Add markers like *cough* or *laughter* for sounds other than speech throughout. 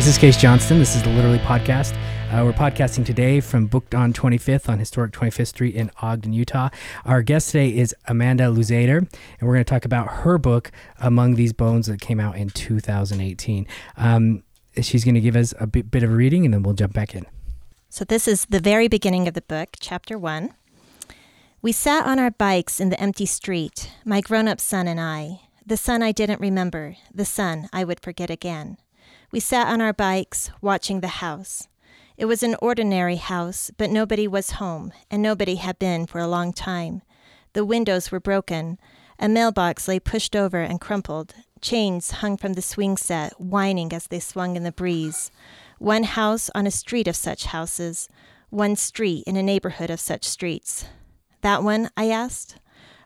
This is Case Johnston. This is the Literally Podcast. Uh, we're podcasting today from Booked on 25th on historic 25th Street in Ogden, Utah. Our guest today is Amanda Luzzader, and we're going to talk about her book, Among These Bones, that came out in 2018. Um, she's going to give us a bit, bit of a reading, and then we'll jump back in. So, this is the very beginning of the book, chapter one. We sat on our bikes in the empty street, my grown up son and I. The son I didn't remember, the son I would forget again. We sat on our bikes, watching the house. It was an ordinary house, but nobody was home, and nobody had been for a long time. The windows were broken. A mailbox lay pushed over and crumpled. Chains hung from the swing set, whining as they swung in the breeze. One house on a street of such houses, one street in a neighborhood of such streets. That one? I asked.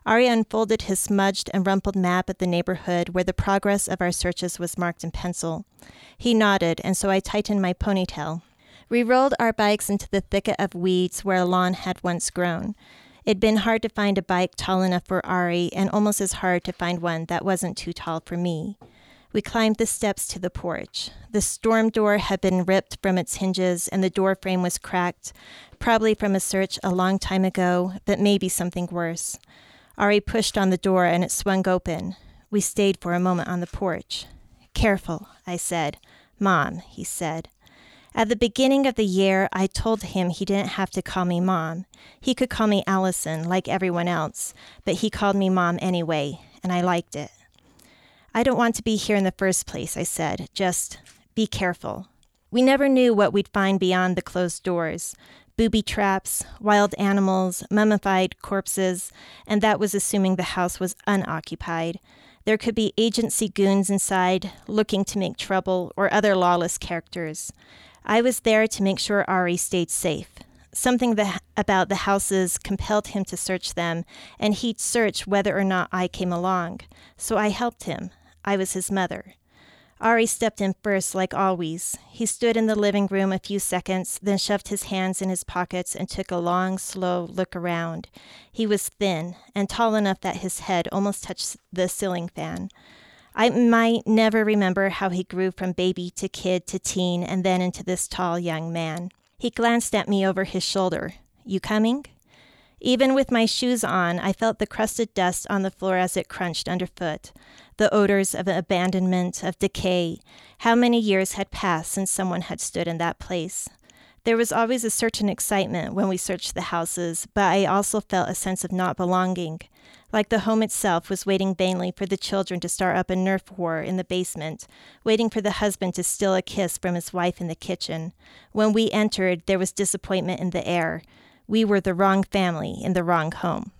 Ari unfolded his smudged and rumpled map of the neighborhood where the progress of our searches was marked in pencil. He nodded, and so I tightened my ponytail. We rolled our bikes into the thicket of weeds where a lawn had once grown. It'd been hard to find a bike tall enough for Ari, and almost as hard to find one that wasn't too tall for me. We climbed the steps to the porch. The storm door had been ripped from its hinges, and the door frame was cracked, probably from a search a long time ago, but maybe something worse. Ari pushed on the door, and it swung open. We stayed for a moment on the porch. Careful, I said. Mom, he said. At the beginning of the year, I told him he didn't have to call me mom. He could call me Allison, like everyone else, but he called me mom anyway, and I liked it. I don't want to be here in the first place, I said. Just be careful. We never knew what we'd find beyond the closed doors booby traps, wild animals, mummified corpses, and that was assuming the house was unoccupied. There could be agency goons inside, looking to make trouble, or other lawless characters. I was there to make sure Ari stayed safe. Something that, about the houses compelled him to search them, and he'd search whether or not I came along. So I helped him. I was his mother. Ari stepped in first, like always. He stood in the living room a few seconds, then shoved his hands in his pockets and took a long, slow look around. He was thin and tall enough that his head almost touched the ceiling fan. I might never remember how he grew from baby to kid to teen and then into this tall young man. He glanced at me over his shoulder. You coming? Even with my shoes on, I felt the crusted dust on the floor as it crunched underfoot. The odors of abandonment, of decay. How many years had passed since someone had stood in that place? There was always a certain excitement when we searched the houses, but I also felt a sense of not belonging like the home itself was waiting vainly for the children to start up a Nerf war in the basement, waiting for the husband to steal a kiss from his wife in the kitchen. When we entered, there was disappointment in the air. We were the wrong family in the wrong home.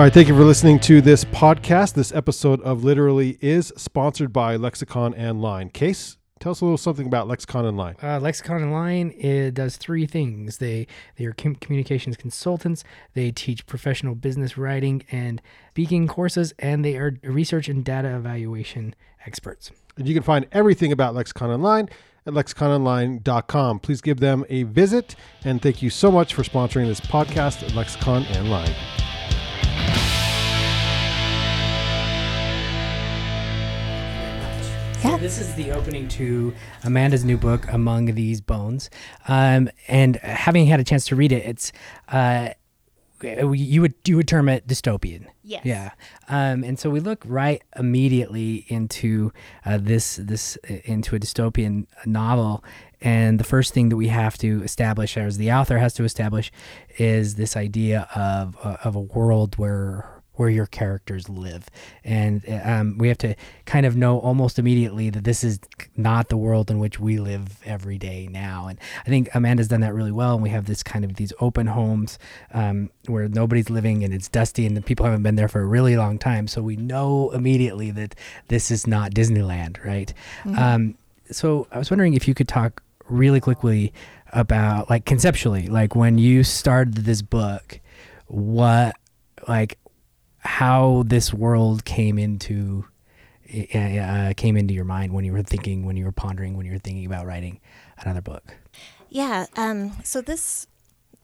All right, thank you for listening to this podcast. This episode of Literally is sponsored by Lexicon Online. Case, Tell us a little something about Lexicon Online. Uh, Lexicon Online it does three things. They they are com- communications consultants. They teach professional business writing and speaking courses, and they are research and data evaluation experts. And you can find everything about Lexicon Online at lexicononline.com. Please give them a visit, and thank you so much for sponsoring this podcast at Lexicon Online. Yeah. So this is the opening to Amanda's new book, Among These Bones. Um, and having had a chance to read it, it's uh, you would you would term it dystopian. Yes. Yeah. Um, and so we look right immediately into uh, this this uh, into a dystopian novel, and the first thing that we have to establish, as the author has to establish, is this idea of uh, of a world where where your characters live. And um, we have to kind of know almost immediately that this is not the world in which we live every day now. And I think Amanda's done that really well. And we have this kind of these open homes um, where nobody's living and it's dusty and the people haven't been there for a really long time. So we know immediately that this is not Disneyland, right? Mm-hmm. Um, so I was wondering if you could talk really quickly about like conceptually like when you started this book what like how this world came into uh, came into your mind when you were thinking, when you were pondering, when you were thinking about writing another book. Yeah. Um, so this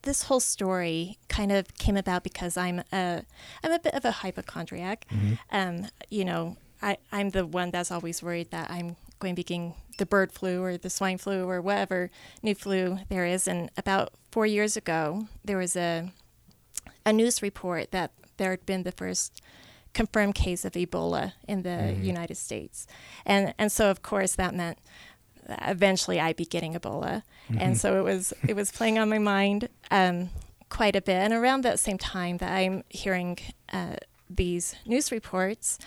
this whole story kind of came about because I'm a I'm a bit of a hypochondriac. Um, you know, I I'm the one that's always worried that I'm going to be getting the bird flu or the swine flu or whatever new flu there is. And about four years ago, there was a a news report that there had been the first confirmed case of Ebola in the United States, and and so of course that meant eventually I'd be getting Ebola, and so it was it was playing on my mind um, quite a bit. And around that same time that I'm hearing uh, these news reports,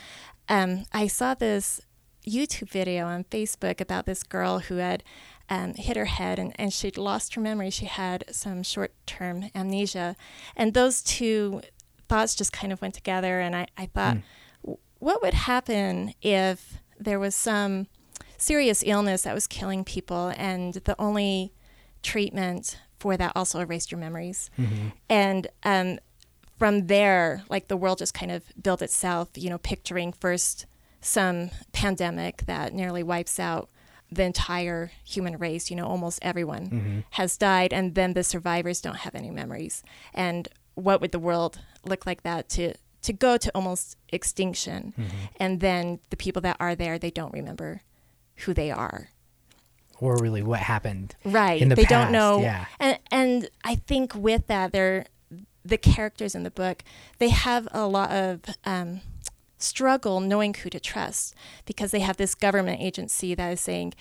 um, I saw this YouTube video on Facebook about this girl who had um, hit her head and, and she'd lost her memory. She had some short term amnesia. And those two thoughts just kind of went together. And I, I thought, hmm. w what would happen if there was some serious illness that was killing people and the only treatment for that also erased your memories? Mm-hmm. And um, from there, like the world just kind of built itself, you know, picturing first some pandemic that nearly wipes out the entire human race, you know, almost everyone mm-hmm. has died, and then the survivors don't have any memories. And what would the world look like that to to go to almost extinction? And then the people that are there, they don't remember who they are. Or really what happened. Right. In the they past, don't know. yeah. And and I think with that, they're the characters in the book. They have a lot of um, struggle knowing who to trust because they have this government agency that is saying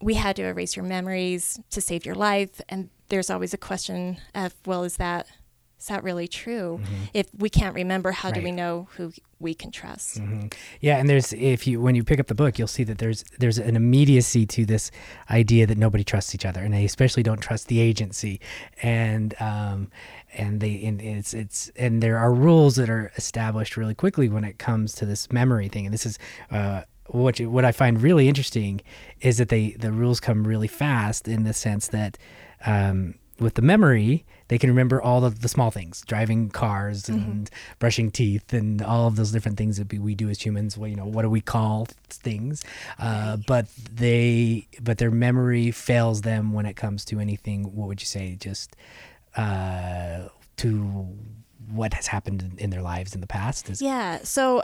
we had to erase your memories to save your life, and there's always a question of well, is that is that really true? If we can't remember, how do we know who we can trust? Mhm. Yeah, and there's if you when you pick up the book, you'll see that there's there's an immediacy to this idea that nobody trusts each other, and they especially don't trust the agency, and um, and they and it's it's and there are rules that are established really quickly when it comes to this memory thing, and this is. Uh, what you, what I find really interesting is that they the rules come really fast in the sense that um, with the memory they can remember all of the small things driving cars and brushing teeth and all of those different things that we- we do as humans well, you know what do we call things? Uh, but they but their memory fails them when it comes to anything what would you say just uh, to what has happened in, their lives in the past is Yeah. So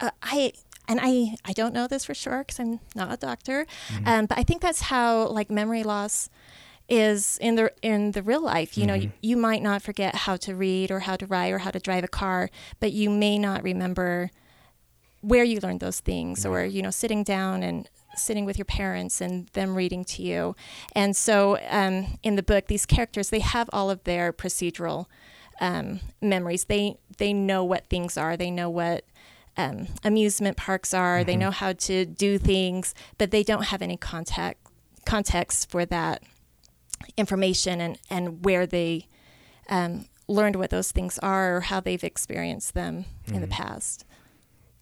uh, I and I I don't know this for sure because I'm not a doctor, um, but I think that's how like memory loss is in the in the real life. You know, you, you might not forget how to read or how to write or how to drive a car, but you may not remember where you learned those things or you know sitting down and sitting with your parents and them reading to you. And so um, in the book these characters they have all of their procedural um, memories. They they know what things are. They know what um, amusement parks are. They know how to do things but they don't have any contact context for that information and and where they um, learned what those things are or how they've experienced them in the past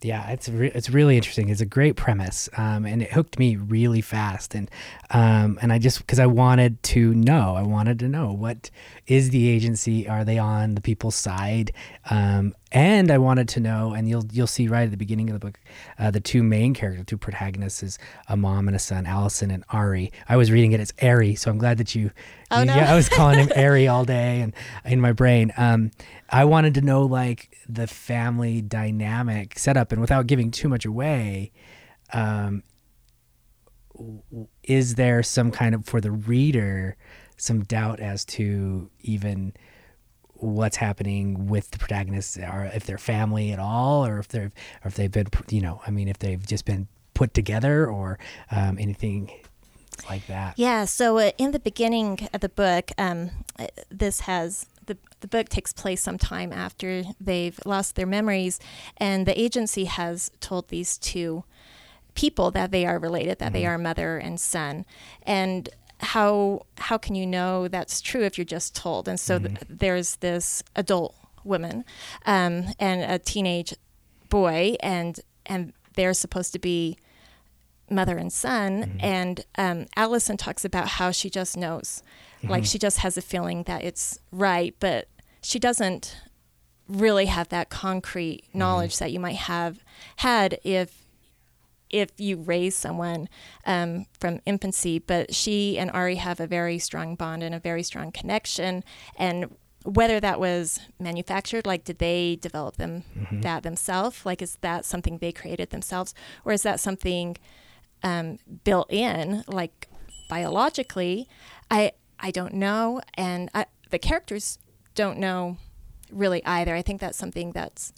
Yeah, it's re- it's really interesting. It's a great premise, um, and it hooked me really fast. And um, and I just because I wanted to know, I wanted to know what is the agency? Are they on the people's side? Um, and I wanted to know, and you'll you'll see right at the beginning of the book, uh, the two main characters, two protagonists, is a mom and a son, Allison and Ari. I was reading it as Ari, so I'm glad that you. Oh, no. Yeah, I was calling him *laughs* Ari all day, and in my brain, um, I wanted to know like the family dynamic setup, and without giving too much away, um, is there some kind of for the reader some doubt as to even what's happening with the protagonists or if they're family at all or if they're or if they've been you know i mean if they've just been put together or um, anything like that Yeah. So uh, in the beginning of the book, um, uh, this has the the book takes place sometime after they've lost their memories, and the agency has told these two people that they are related, that they are mother and son, and how how can you know that's true if you're just told? And so th- there's this adult woman um, and a teenage boy, and and they're supposed to be mother and son and um, allison talks about how she just knows. Like she just has a feeling that it's right but she doesn't really have that concrete knowledge that you might have had if if you raise someone um, from infancy, but she and Ari have a very strong bond and a very strong connection. And whether that was manufactured, like did they develop them Mm-hmm. that themselves? Like is that something they created themselves, or is that something um, built in, like biologically? I I don't know, and I, the characters don't know really either. I think that's something that's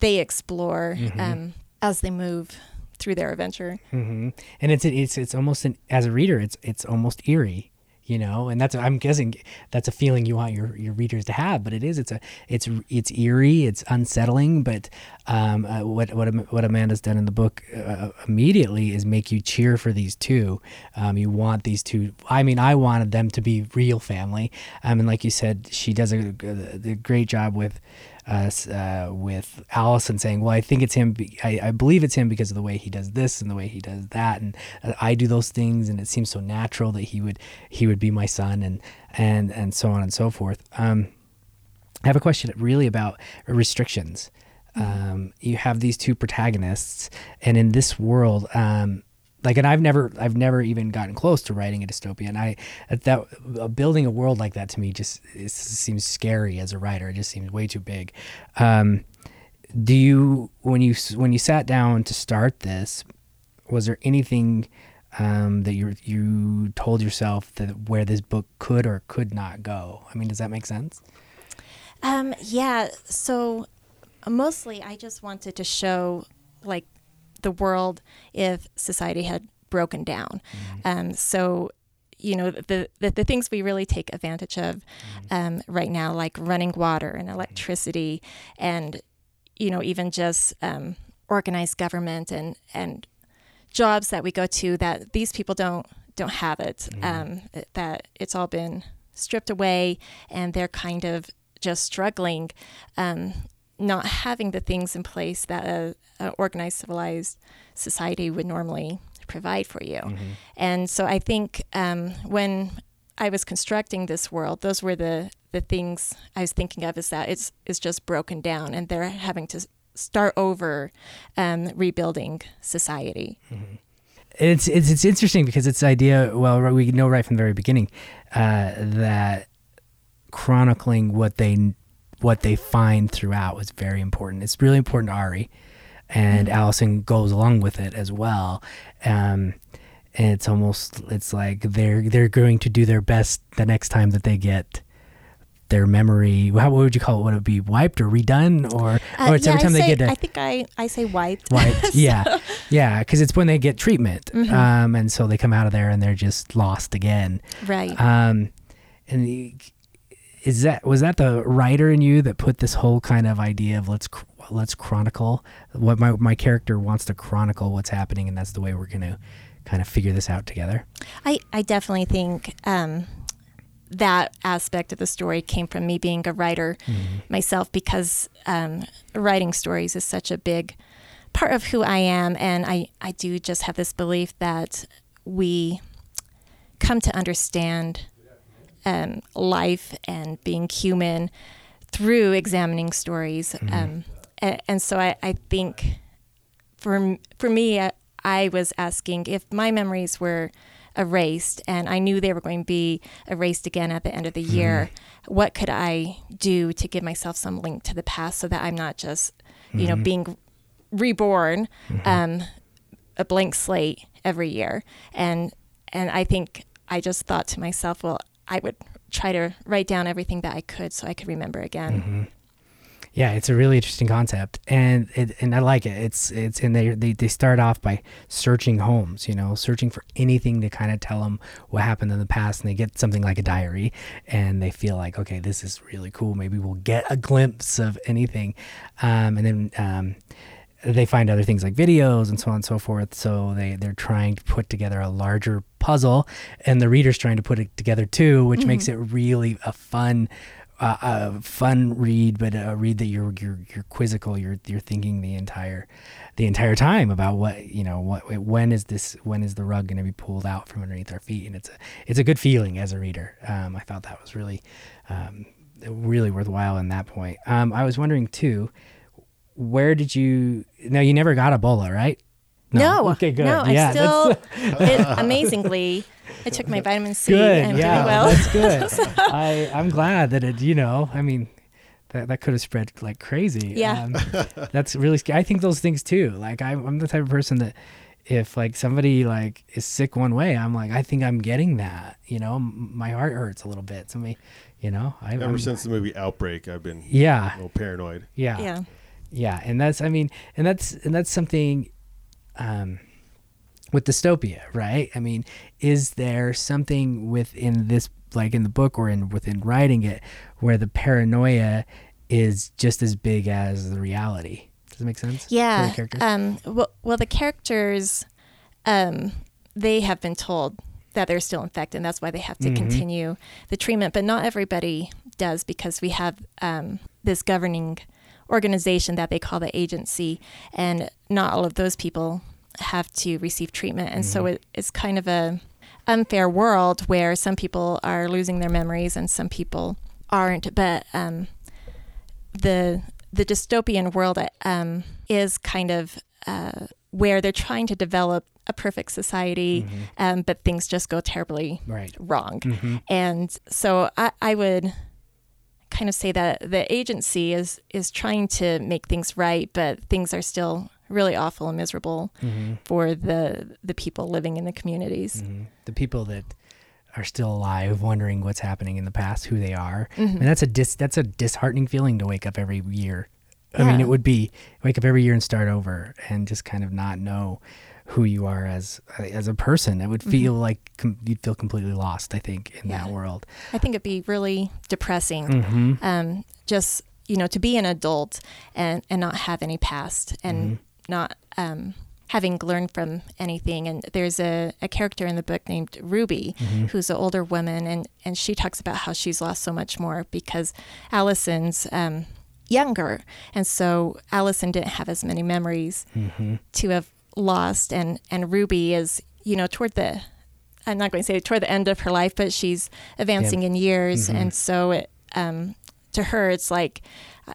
they explore Mm-hmm. um, as they move through their adventure. hmm And it's it's it's almost an, as a reader, it's it's almost eerie, you know. And that's I'm guessing that's a feeling you want your, your readers to have. But it is it's a it's it's eerie, it's unsettling. But um, uh, what what what Amanda's done in the book uh, immediately is make you cheer for these two. Um, you want these two. I mean, I wanted them to be real family. Um, and like you said, she does a, a, a great job with us uh, with Allison saying, "Well, I think it's him. Be- I, I believe it's him because of the way he does this and the way he does that, and uh, I do those things, and it seems so natural that he would he would be my son, and and and so on and so forth." Um, I have a question really about restrictions. Um, you have these two protagonists, and in this world, um, like, and I've never, I've never even gotten close to writing a dystopia. And I, that uh, building a world like that to me just seems scary as a writer. It just seems way too big. Um, do you, when you when you sat down to start this, was there anything um, that you you told yourself that where this book could or could not go? I mean, does that make sense? Um, yeah. So mostly, I just wanted to show like the world if society had broken down. Um, so you know the, the the things we really take advantage of um, right now, like running water and electricity, and you know even just um, organized government and and jobs that we go to that these people don't don't have it. Um, that it's all been stripped away, and they're kind of just struggling, um, not having the things in place that a, a organized, civilized society would normally provide for you. And so I think um, when I was constructing this world, those were the the things I was thinking of is that it's it's just broken down, and they're having to start over, um, rebuilding society. it's it's it's interesting because it's idea. Well, we know right from the very beginning uh, that chronicling what they what they find throughout was very important. It's really important to Ari, and Allison goes along with it as well. Um, and it's almost it's like they're they're going to do their best the next time that they get their memory. How what would you call it? Would it be wiped or redone, or Uh, or it's yeah, every I time they say, get a, I think I, I say wiped. Wiped. *laughs* yeah, yeah, because it's when they get treatment, Mm-hmm. um, and so they come out of there and they're just lost again. Right. Um, and the, is that was that the writer in you that put this whole kind of idea of let's let's chronicle what my my character wants to chronicle what's happening, and that's the way we're gonna kind of figure this out together. I, I definitely think um, that aspect of the story came from me being a writer myself because um, writing stories is such a big part of who I am. And I, I do just have this belief that we come to understand um, life and being human through examining stories. Um, and, and so I, I think for for me, I, I was asking if my memories were erased, and I knew they were going to be erased again at the end of the year. What could I do to give myself some link to the past so that I'm not just, you know, being reborn, um, a blank slate every year? And and I think I just thought to myself, well, I would try to write down everything that I could so I could remember again. Yeah, it's a really interesting concept, and it, and I like it. It's it's and they they they start off by searching homes, you know, searching for anything to kind of tell them what happened in the past, and they get something like a diary, and they feel like, okay, this is really cool. Maybe we'll get a glimpse of anything, um, and then. Um, they find other things like videos and so on and so forth. So they they're trying to put together a larger puzzle, and the reader's trying to put it together too, which makes it really a fun, uh, a fun read, but a read that you're you're you're quizzical. You're you're thinking the entire the entire time about what you know what when is this when is the rug going to be pulled out from underneath our feet, and it's a it's a good feeling as a reader. Um, I thought that was really um, really worthwhile in that point. Um, I was wondering too where did you no you never got ebola right No. Okay, good. No, yeah, I still, *laughs* it, amazingly, I took my vitamin C good. and Yeah, pretty well. that's good. *laughs* I I'm glad that it. You know, I mean. That, that could have spread like crazy. Yeah. Um, that's really scary. I think those things too. Like I, I'm the type of person that if like somebody like is sick one way, I'm like, I think I'm getting that. You know, M- my heart hurts a little bit. Somebody, you know, I, Ever I'm- since the movie Outbreak, I've been Yeah. a little paranoid. Yeah. yeah. Yeah, and that's I mean, and that's and that's something um with dystopia, right? I mean, is there something within this like in the book or in within writing it where the paranoia is just as big as the reality? Does that make sense? Yeah. Um, well, well, the characters, um, they have been told that they're still infected, and that's why they have to Mhm. continue the treatment. But not everybody does because we have um, this governing organization that they call the agency, and not all of those people have to receive treatment, and so Mhm. it, it's kind of a unfair world where some people are losing their memories and some people aren't. But um, the the dystopian world um, is kind of uh, where they're trying to develop a perfect society, Mhm. um, but things just go terribly Right. wrong. Mhm. And so I, I would kind of say that the agency is is trying to make things right, but things are still really awful and miserable Mhm. for the the people living in the communities. Mhm. The people that are still alive, wondering what's happening in the past, who they are, Mhm. and that's a dis that's a disheartening feeling to wake up every year. I mean, it would be wake up every year and start over, and just kind of not know who you are as as a person. It would feel like com- you'd feel completely lost. I think in that world. I think it'd be really depressing. Mm-hmm. um, just you know to be an adult and and not have any past and Mhm. not um, having learned from anything and there's a, a character in the book named ruby Mm-hmm. who's an older woman and and she talks about how she's lost so much more because allison's um, younger and so allison didn't have as many memories Mm-hmm. to have lost and and ruby is you know toward the i'm not going to say toward the end of her life but she's advancing in years Mhm. and so it um to her it's like uh,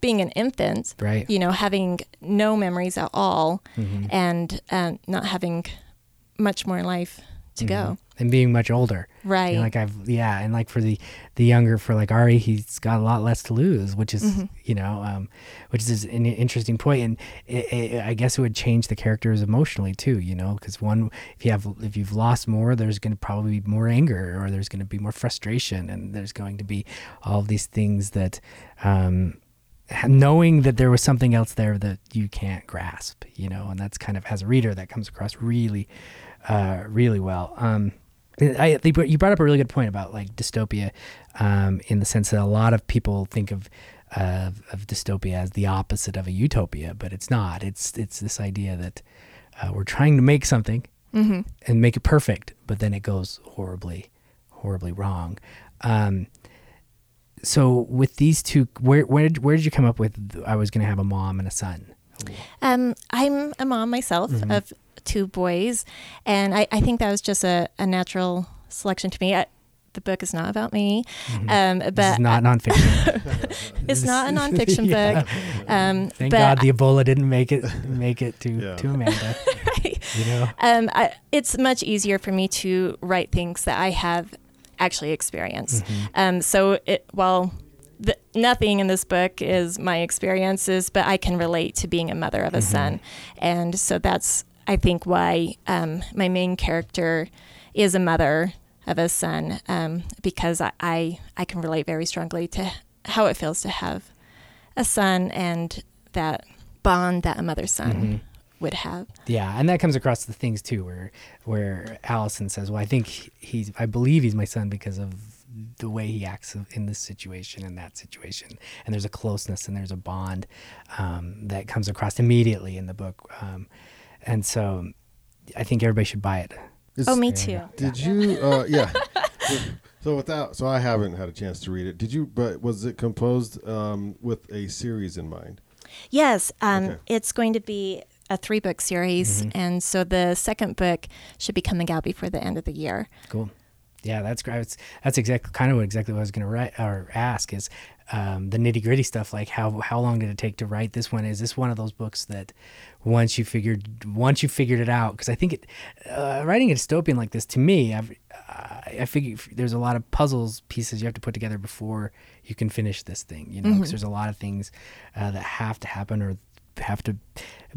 being an infant Right. you know having no memories at all Mhm. and um, not having much more life to go And being much older. right You know, like I've yeah, and like for the the younger for like Ari, he's got a lot less to lose, which is Mhm. you know, um, which is an interesting point, and it, it, I guess it would change the characters emotionally too. You know, because one, if you have if you've lost more, there's going to probably be more anger, or there's going to be more frustration, and there's going to be all these things that. Um, knowing that there was something else there that you can't grasp, you know, and that's kind of as a reader that comes across really, uh, really well. Um, I, they you brought up a really good point about like dystopia, um, in the sense that a lot of people think of, of of dystopia as the opposite of a utopia, but it's not. It's it's this idea that uh, we're trying to make something hmm and make it perfect, but then it goes horribly, horribly wrong. Um, so with these two, where where did, where did you come up with? I was going to have a mom and a son. Um, I'm a mom myself Mhm. of two boys, and I, I think that was just a, a natural selection to me. I, the book is not about me, um, but Mm-hmm. this is not nonfiction. *laughs* it's not a *laughs* nonfiction Yeah. book. Um, Thank but God the Ebola didn't make it make it to Yeah. to Amanda. *laughs* You know. um, I, it's much easier for me to write things that I have actually experienced. Mhm. Um, so it, while the, nothing in this book is my experiences, but I can relate to being a mother of a Mhm. son, and so that's I think why um, my main character is a mother of a son um, because I, I I can relate very strongly to how it feels to have a son and that bond that a mother son Mhm. would have. Yeah, and that comes across the things too, where where Allison says, "Well, I think he's, I believe he's my son because of the way he acts in this situation and that situation." And there's a closeness and there's a bond um, that comes across immediately in the book, um, and so I think everybody should buy it. Is- Oh, me Yeah, too. yeah. Did you? Uh, *laughs* yeah. So, so without, so I haven't had a chance to read it. Did you? But was it composed um, with a series in mind? Yes, um, Okay. it's going to be a three book series, Mhm. and so the second book should be coming out before the end of the year. Cool. Yeah, that's great. That's, exactly kind of what exactly what I was going to write or ask is um, the nitty gritty stuff, like how how long did it take to write this one? Is this one of those books that once you figured once you figured it out? Because I think it uh, writing a dystopian like this to me, I've, I figure there's a lot of puzzles pieces you have to put together before you can finish this thing. You know, because there's a lot of things uh, that have to happen or have to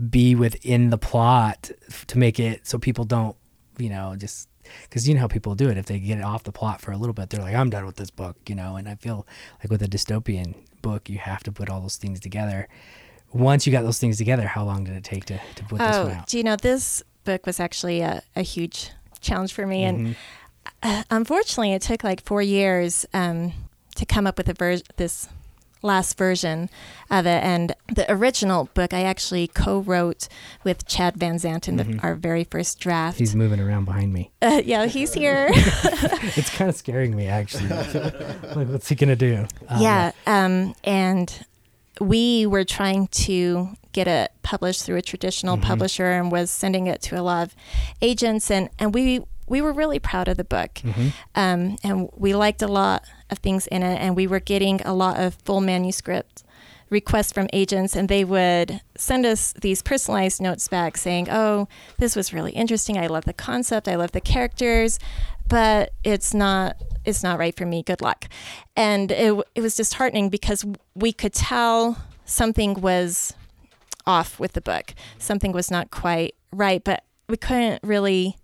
be within the plot to make it so people don't, you know, just because you know how people do it. If they get it off the plot for a little bit, they're like, "I'm done with this book," you know. And I feel like with a dystopian book, you have to put all those things together. Once you got those things together, how long did it take to, to put this one Oh, out? do you know this book was actually a, a huge challenge for me, and Mhm. uh, unfortunately, it took like four years um, to come up with a ver- this last version of it. And the original book I actually co-wrote with Chad Van Zandt in the, Mhm. our very first draft. He's moving around behind me. uh, yeah, he's here. *laughs* It's kind of scaring me, actually. *laughs* like, what's he gonna do? Uh, yeah, um, and we were trying to get it published through a traditional Mhm. publisher and was sending it to a lot of agents and, and we we were really proud of the book Mhm. um, and we liked a lot of things in it and we were getting a lot of full manuscript requests from agents and they would send us these personalized notes back saying oh this was really interesting. I love the concept. I love the characters but it's not it's not right for me. Good luck. And it, it was disheartening because we could tell something was off with the book. Something was not quite right but we couldn't really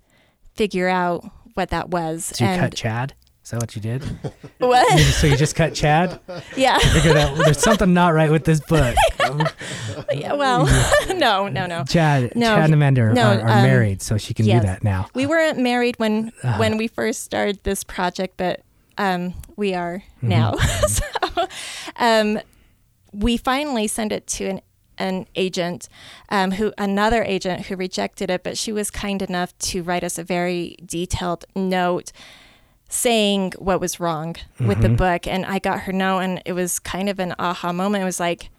figure out what that was. So you and cut Chad? Is that what you did? *laughs* what so you just cut Chad? *laughs* yeah Figured out there's something not right with this book. *laughs* Yeah, well, no, no, no. Chad, No, Chad and Amanda are, no, are, are um, married, so she can yes. do that now. We weren't married when Uh-huh. when we first started this project, but um, we are Mhm. now. so, um, we finally sent it to an an agent, um, who another agent who rejected it, but she was kind enough to write us a very detailed note saying what was wrong with the Mhm. book, and I got her note, and it was kind of an aha moment. It was like,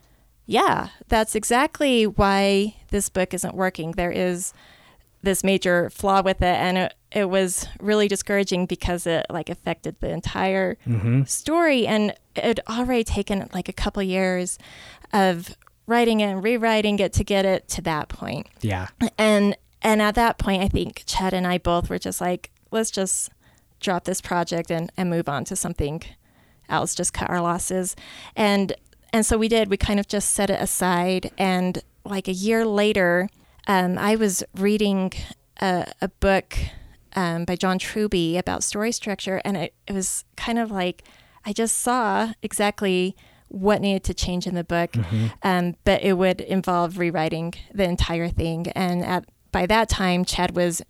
yeah, that's exactly why this book isn't working. There is this major flaw with it, and it, it was really discouraging because it like affected the entire Mm-hmm. story, and it had already taken like a couple years of writing it and rewriting it to get it to that point. Yeah. And and at that point, I think Chad and I both were just like, let's just drop this project and, and move on to something else, just cut our losses. And and so we did. We kind of just set it aside. And like a year later, um, I was reading a, a book um, by John Truby about story structure, and it, it was kind of like I just saw exactly what needed to change in the book, Mm-hmm. um, but it would involve rewriting the entire thing. And at by that time, Chad was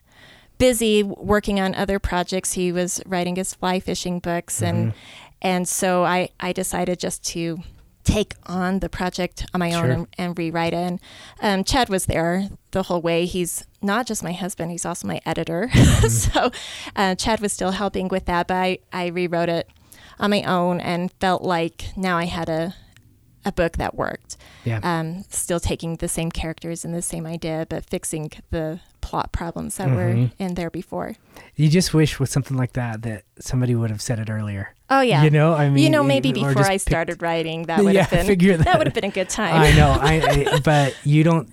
busy working on other projects. He was writing his fly fishing books, and Mm-hmm. and so I I decided just to take on the project on my own Sure. and, and rewrite it. And um, Chad was there the whole way. He's not just my husband; he's also my editor. *laughs* so uh, Chad was still helping with that, but I, I rewrote it on my own and felt like now I had a a book that worked. Yeah. Um, still taking the same characters and the same idea, but fixing the plot problems that were Mhm. in there before. You just wish with something like that that somebody would have said it earlier. Oh yeah. You know, I mean, you know, maybe or before I picked- started writing, that would yeah, have been figure that that. would have been a good time. I know, I, I *laughs* but you don't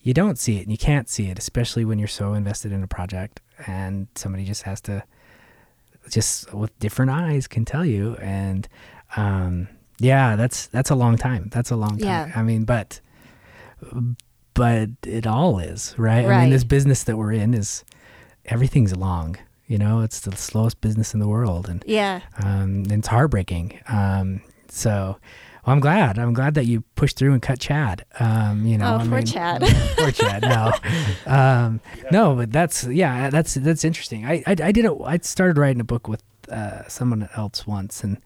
you don't see it and you can't see it, especially when you're so invested in a project and somebody just has to just with different eyes can tell you and um yeah, that's that's a long time. That's a long time. Yeah. I mean, but but it all is, right? right? I mean, this business that we're in is everything's long. You know, it's the slowest business in the world and yeah. um, and it's heartbreaking. Um, so well, I'm glad. I'm glad that you pushed through and cut Chad. Um, you know, Oh, I poor mean- Chad. *laughs* poor Chad. No, *laughs* um, no, but that's yeah, that's that's interesting. I I, I did it. I started writing a book with uh, someone else once, and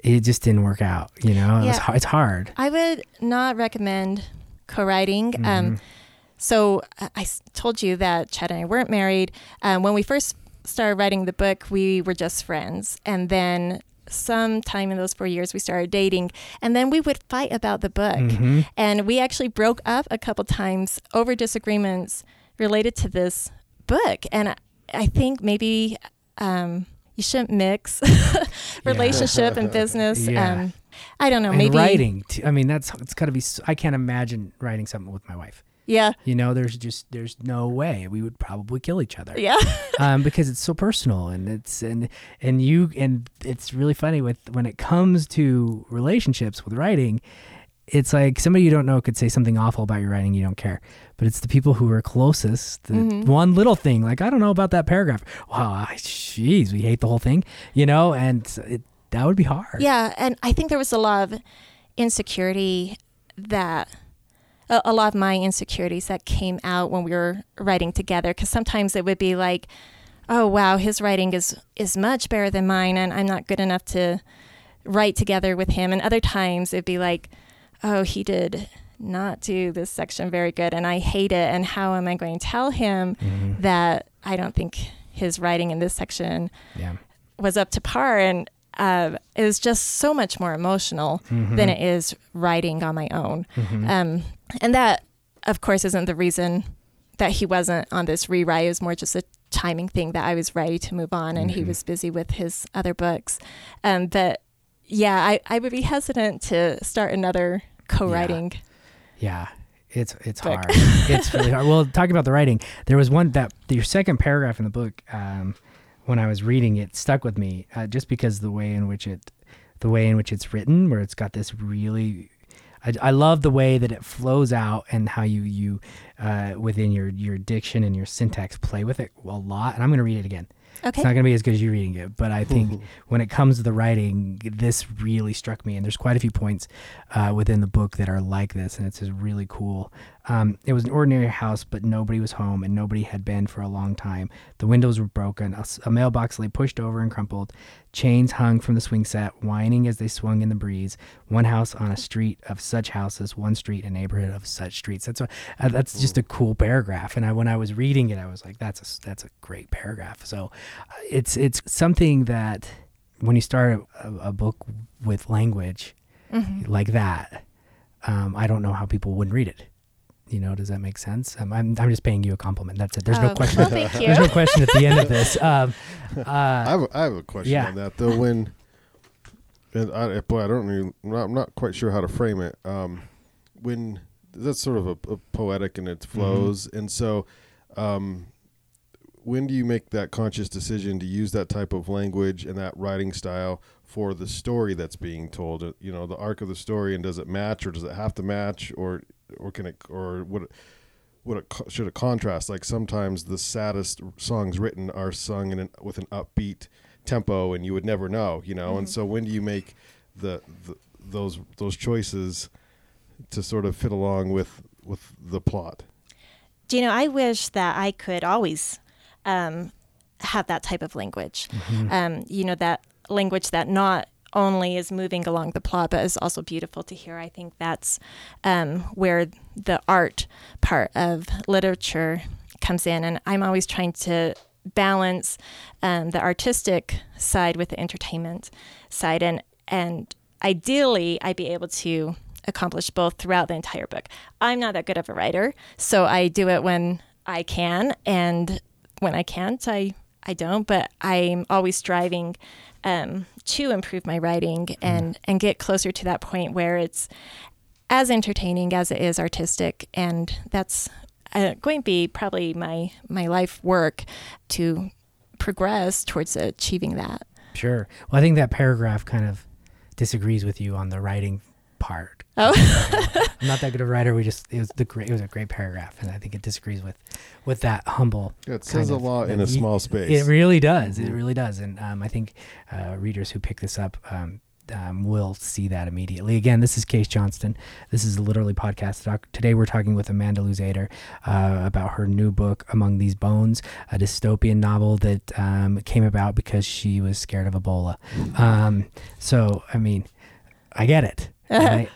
it just didn't work out. You know, it was, Yeah. har- it's hard. I would not recommend co-writing. Um, Mhm. so I told you that Chad and I weren't married. Um, when we first started writing the book, we were just friends, and then sometime in those four years, we started dating, and then we would fight about the book. Mhm. And we actually broke up a couple times over disagreements related to this book. And I, I think maybe um, you shouldn't mix *laughs* relationship and *laughs* business. Yeah. Um, I don't know, and maybe writing. T- I mean, that's it's got to be. I can't imagine writing something with my wife. Yeah, You know, there's just there's no way we would probably kill each other. yeah, *laughs* um, because it's so personal and it's and and you and it's really funny with when it comes to relationships with writing it's like somebody you don't know could say something awful about your writing you don't care but it's the people who are closest the Mhm. one little thing like i don't know about that paragraph wow jeez we hate the whole thing you know and it, that would be hard yeah. And I think there was a lot of insecurity that. A a lot of my insecurities that came out when we were writing together, because sometimes it would be like, "Oh wow, his writing is is much better than mine, and I'm not good enough to write together with him." And other times it'd be like, "Oh, he did not do this section very good, and I hate it. And how am I going to tell him Mhm. that I don't think his writing in this section yeah was up to par and uh, it was just so much more emotional Mhm. than it is writing on my own Mhm. um, and that of course isn't the reason that he wasn't on this rewrite it was more just a timing thing that i was ready to move on and he Mhm. was busy with his other books um, but yeah I, I would be hesitant to start another co-writing Yeah, it's it's Book. hard. it's really hard. Well, talking about the writing, there was one that your second paragraph in the book. Um, when I was reading it, stuck with me uh, just because the way in which it, the way in which it's written, where it's got this really. I, I love the way that it flows out and how you you uh, within your your diction and your syntax play with it a lot. And I'm going to read it again. Okay It's not going to be as good as you reading it, but I think when it comes to the writing, this really struck me. And there's quite a few points uh, within the book that are like this, and it's just really cool. Um, it was an ordinary house, but nobody was home, and nobody had been for a long time. The windows were broken. A mailbox lay pushed over and crumpled. Chains hung from the swing set, whining as they swung in the breeze. One house on a street of such houses, one street, a neighborhood of such streets. That's a, uh, that's just a cool paragraph. And I, when I was reading it, I was like, that's a that's a great paragraph. So uh, it's it's something that when you start a, a book with language Mm-hmm. like that, um, I don't know how people wouldn't read it. You know, does that make sense? Um, I'm I'm just paying you a compliment. That's it. There's no Oh, question. well, thank you. There's no question at the end of *laughs* this. Um, uh, I have, a, I have a question yeah. on that though. When and I, boy, I don't really, I'm not, I'm not quite sure how to frame it. Um, when that's sort of a, a poetic and it flows, and so um, when do you make that conscious decision to use that type of language and that writing style for the story that's being told? Uh, You know, the arc of the story, and does it match, or does it have to match, or or can it, or it, would it should it contrast? Like sometimes the saddest songs written are sung in an, with an upbeat tempo, and you would never know, you know. And so when do you make the, the those those choices to sort of fit along with with the plot? Do you know, I wish that I could always um, have that type of language. Um, you know, that language that not only is moving along the plot, but is also beautiful to hear. I think that's um, where the art part of literature comes in. And I'm always trying to balance um, the artistic side with the entertainment side. And, and ideally, I'd be able to accomplish both throughout the entire book. I'm not that good of a writer, so I do it when I can, and when I can't, I I don't. But I'm always striving um, to improve my writing and and get closer to that point where it's as entertaining as it is artistic, and that's uh, going to be probably my my life work to progress towards achieving that. Sure. Well, I think that paragraph kind of disagrees with you on the writing part. Oh. *laughs* I'm not that good of a writer. We just it was the great it was a great paragraph, and I think it disagrees with with that humble. It says kind a lot in a ye- small space. It really does. It Mhm. really does, and um, I think uh, readers who pick this up. Um, um, will see that immediately. Again, this is Case Johnston. This is literally podcast. Doc- Today we're talking with Amanda Luzzader uh, about her new book, Among These Bones, a dystopian novel that um, came about because she was scared of Ebola. Um, so, I mean, I get it. *laughs* right?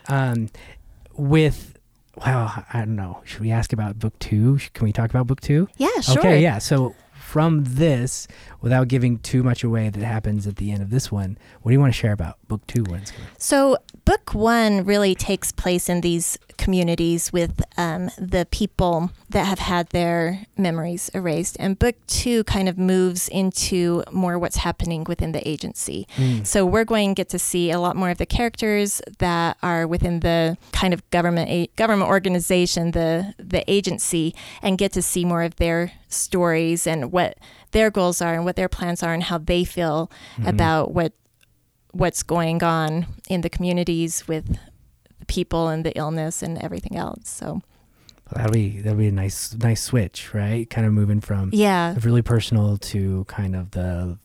With, well, I don't know. Should we ask about book two? Can we talk about book two? Yeah, sure. Okay, yeah. So from this, without giving too much away that happens at the end of this one, what do you want to share about book two? Going So, book one really takes place in these communities with um, the people that have had their memories erased. And book two kind of moves into more what's happening within the agency. So, we're going to get to see a lot more of the characters that are within the kind of government a- government organization, the the agency, and get to see more of their stories and what their goals are and what their plans are and how they feel mm-hmm. about what what's going on in the communities with the people and the illness and everything else. So That'll be that'll be a nice nice switch, right? Kind of moving from yeah, really personal to kind of the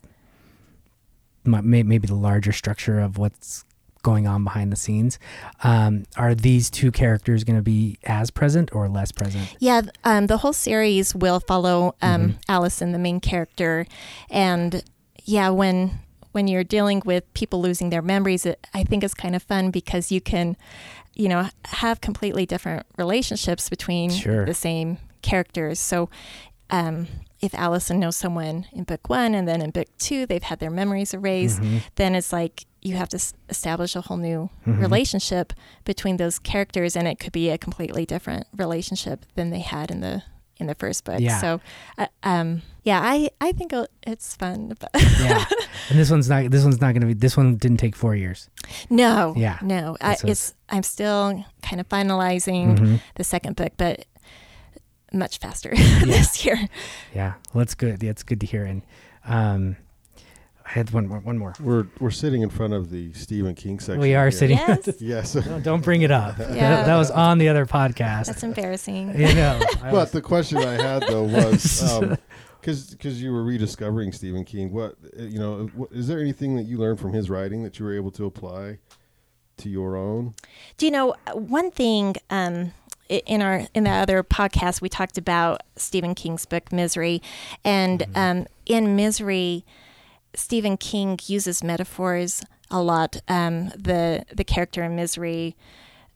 maybe the larger structure of what's going on behind the scenes. Um, are these two characters going to be as present or less present? yeah. Um, the whole series will follow um, Mhm. Allison, the main character, and yeah, when when you're dealing with people losing their memories, it, I think it's kind of fun because you can, you know, have completely different relationships between Sure. the same characters. So, um, if Allison knows someone in book one and then in book two they've had their memories erased, Mhm. then it's like you have to s- establish a whole new Mhm. relationship between those characters, and it could be a completely different relationship than they had in the in the first book. Yeah. So, uh, um, yeah, I I think it's fun. *laughs* But yeah, and this one's not. This one's not going to be. This one didn't take four years. no, Yeah. no, I, it's- I'm still kind of finalizing Mhm. the second book, but much faster *laughs* this year. Yeah, well, that's good. That's good to hear. And um, I had one more. One more. We're we're sitting in front of the Stephen King section. We are here. sitting. Yes, Yes. *laughs* No, don't bring it up. *laughs* That, Yeah. that was on the other podcast. that's embarrassing. you know. But was- the question I had though was because because you were rediscovering Stephen King. What uh, you know? What, is there anything that you learned from his writing that you were able to apply to your own? Do you know uh, one thing? Um, i- in our in the other podcast, we talked about Stephen King's book Misery, and um, in Misery, Stephen King uses metaphors a lot. Um, the the character in Misery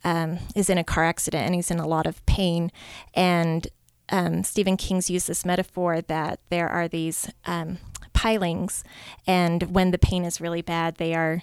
um, is in a car accident and he's in a lot of pain, and um, Stephen King's used this metaphor that there are these um, pilings, and when the pain is really bad, they are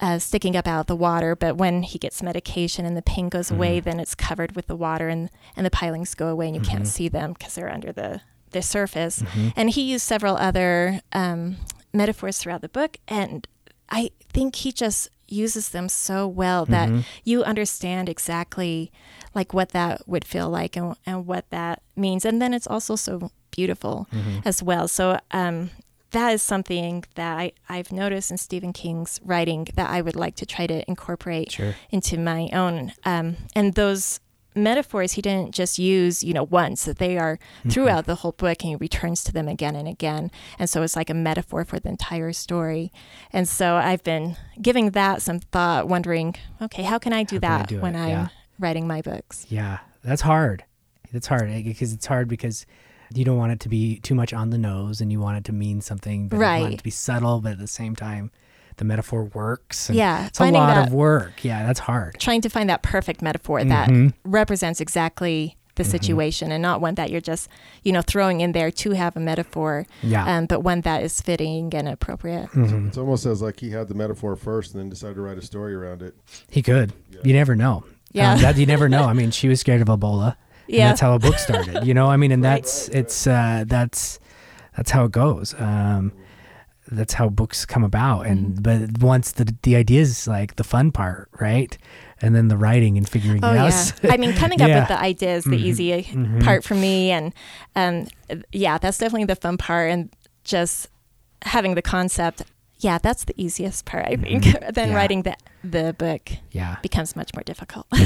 uh, sticking up out of the water. But when he gets medication and the pain goes away, then it's covered with the water, and and the pilings go away, and you can't see them because they're under the the surface. And he used several other um, metaphors throughout the book, and I think he just uses them so well that you understand exactly like what that would feel like and, and what that means. And then it's also so beautiful as well. So um, that is something that I, I've noticed in Stephen King's writing that I would like to try to incorporate Sure. into my own. Um, and those metaphors he didn't just use, you know, once, that they are throughout the whole book and he returns to them again and again. And so it's like a metaphor for the entire story. And so I've been giving that some thought, wondering, okay, how can I do How can I that do when it? I'm Yeah. writing my books? Yeah, that's hard. That's hard eh, because it's hard because you don't want it to be too much on the nose, and you want it to mean something, but you want it to be subtle, but at the same time, the metaphor works. and Yeah, it's a finding lot that- of work. Yeah, that's hard. Trying to find that perfect metaphor that Mhm. represents exactly the situation and not one that you're just, you know, throwing in there to have a metaphor, Yeah. um, but one that is fitting and appropriate. Mhm. It's almost as like he had the metaphor first and then decided to write a story around it. He could. You never know. Yeah. Um, that you never know. I mean, she was scared of Ebola. And Yeah. that's how a book started. You know, I mean, and *laughs* Right. that's it's uh, that's that's how it goes. Um, that's how books come about. And Mm-hmm. but once the the idea is like the fun part, right? And then the writing and figuring Oh it out. yeah. I mean, coming up *laughs* with the idea is the Mhm. easy Mhm. part for me, and um, yeah, that's definitely the fun part, and just having the concept. Yeah, that's the easiest part, I think. *laughs* then Yeah. writing the the book Yeah. becomes much more difficult. *laughs*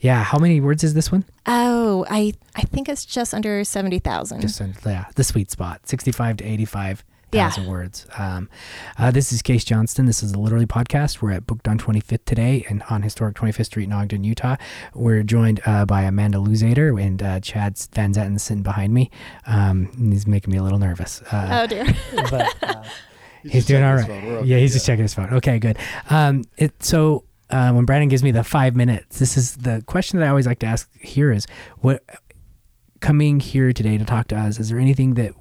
Yeah. How many words is this one? oh, I I think it's just under seventy thousand. Just uh, yeah, the sweet spot, sixty-five to eighty-five Yeah. words. Um, uh, this is Case Johnston. This is the Literally Podcast. We're at Booked on 25th today and on historic 25th Street in Ogden, Utah. We're joined uh, by Amanda Luzzader and uh, Chad Van Zetten sitting behind me. Um, he's making me a little nervous. Uh, Oh dear. *laughs* but uh, He's, he's doing all right. okay, Yeah, he's just checking his phone. Okay, good. Um, it so uh, when Brandon gives me the five minutes, this is the question that I always like to ask here is what coming here today to talk to us, is there anything that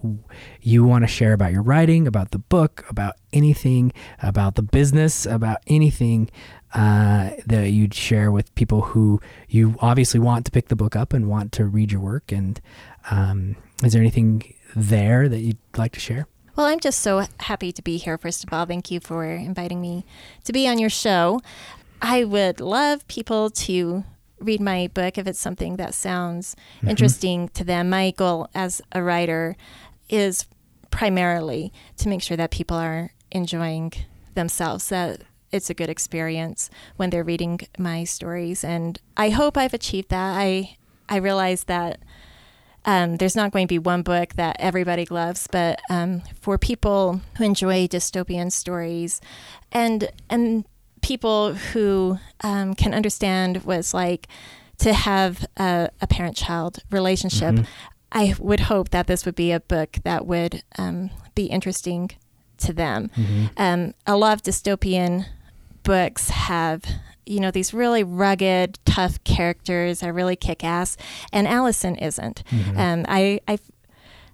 you want to share about your writing, about the book, about anything, about the business, about anything uh, that you'd share with people who you obviously want to pick the book up and want to read your work? And um, is there anything there that you'd like to share? Well, I'm just so happy to be here. First of all, thank you for inviting me to be on your show. I would love people to read my book if it's something that sounds mm-hmm. interesting to them. My goal as a writer is primarily to make sure that people are enjoying themselves, that it's a good experience when they're reading my stories. And I hope I've achieved that. I I realize that um, there's not going to be one book that everybody loves, but um, for people who enjoy dystopian stories, and and people who um, can understand what it's like to have a, a parent-child relationship, mm-hmm. I would hope that this would be a book that would um, be interesting to them. Mm-hmm. Um, a lot of dystopian books have you know, these really rugged, tough characters are really kick ass, and Allison isn't. Mm-hmm. Um, I, I,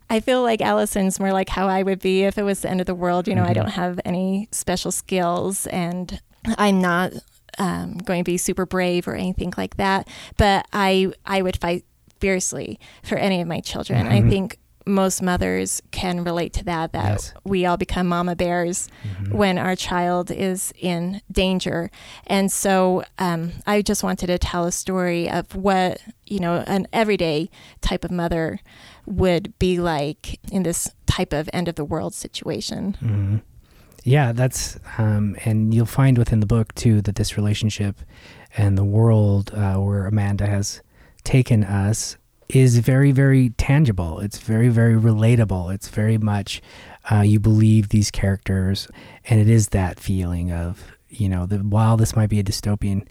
I feel like Allison's more like how I would be if it was the end of the world. You know, mm-hmm. I don't have any special skills, and I'm not um, going to be super brave or anything like that. But I, I would fight fiercely for any of my children. Mm-hmm. I think most mothers can relate to that that yes. we all become mama bears mm-hmm. when our child is in danger and so um, i just wanted to tell a story of what you know an everyday type of mother would be like in this type of end of the world situation mm-hmm. yeah that's um, and you'll find within the book too that this relationship and the world uh, where amanda has taken us is very, very tangible. It's very, very relatable. It's very much uh, you believe these characters, and it is that feeling of you know, the, while this might be a dystopian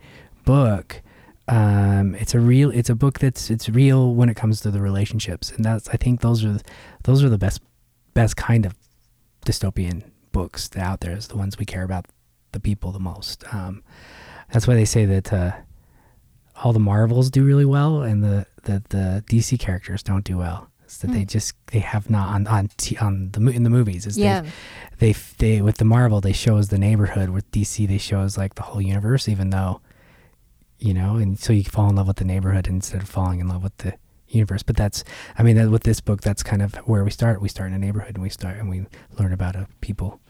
book, um, it's a real. It's a book that's it's real when it comes to the relationships, and that's I think those are those are the best best kind of dystopian books out there. Is the ones we care about the people the most. Um, that's why they say that. Uh, all the Marvels do really well, and the the, the DC characters don't do well. It's that mm. they hmm. just they have not on on t- on the in the movies. Is yeah. They, they they with the Marvel they show us the neighborhood. With DC they show us like the whole universe, even though you know, and so you fall in love with the neighborhood instead of falling in love with the universe. But that's, I mean, that, with this book, that's kind of where we start. We start in a neighborhood, and we start and we learn about a people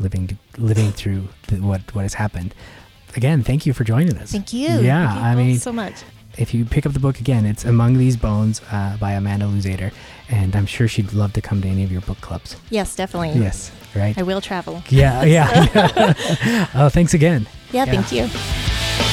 living living through the, what what has happened again, thank you for joining us. Thank you. Yeah, thank you I mean, so much. If you pick up the book again, it's Among These Bones uh, by Amanda Luzzader, and I'm sure she'd love to come to any of your book clubs. Yes, definitely. Yes, right. I will travel. Yeah, yeah. *laughs* *laughs* oh, thanks again. yeah, yeah. thank you.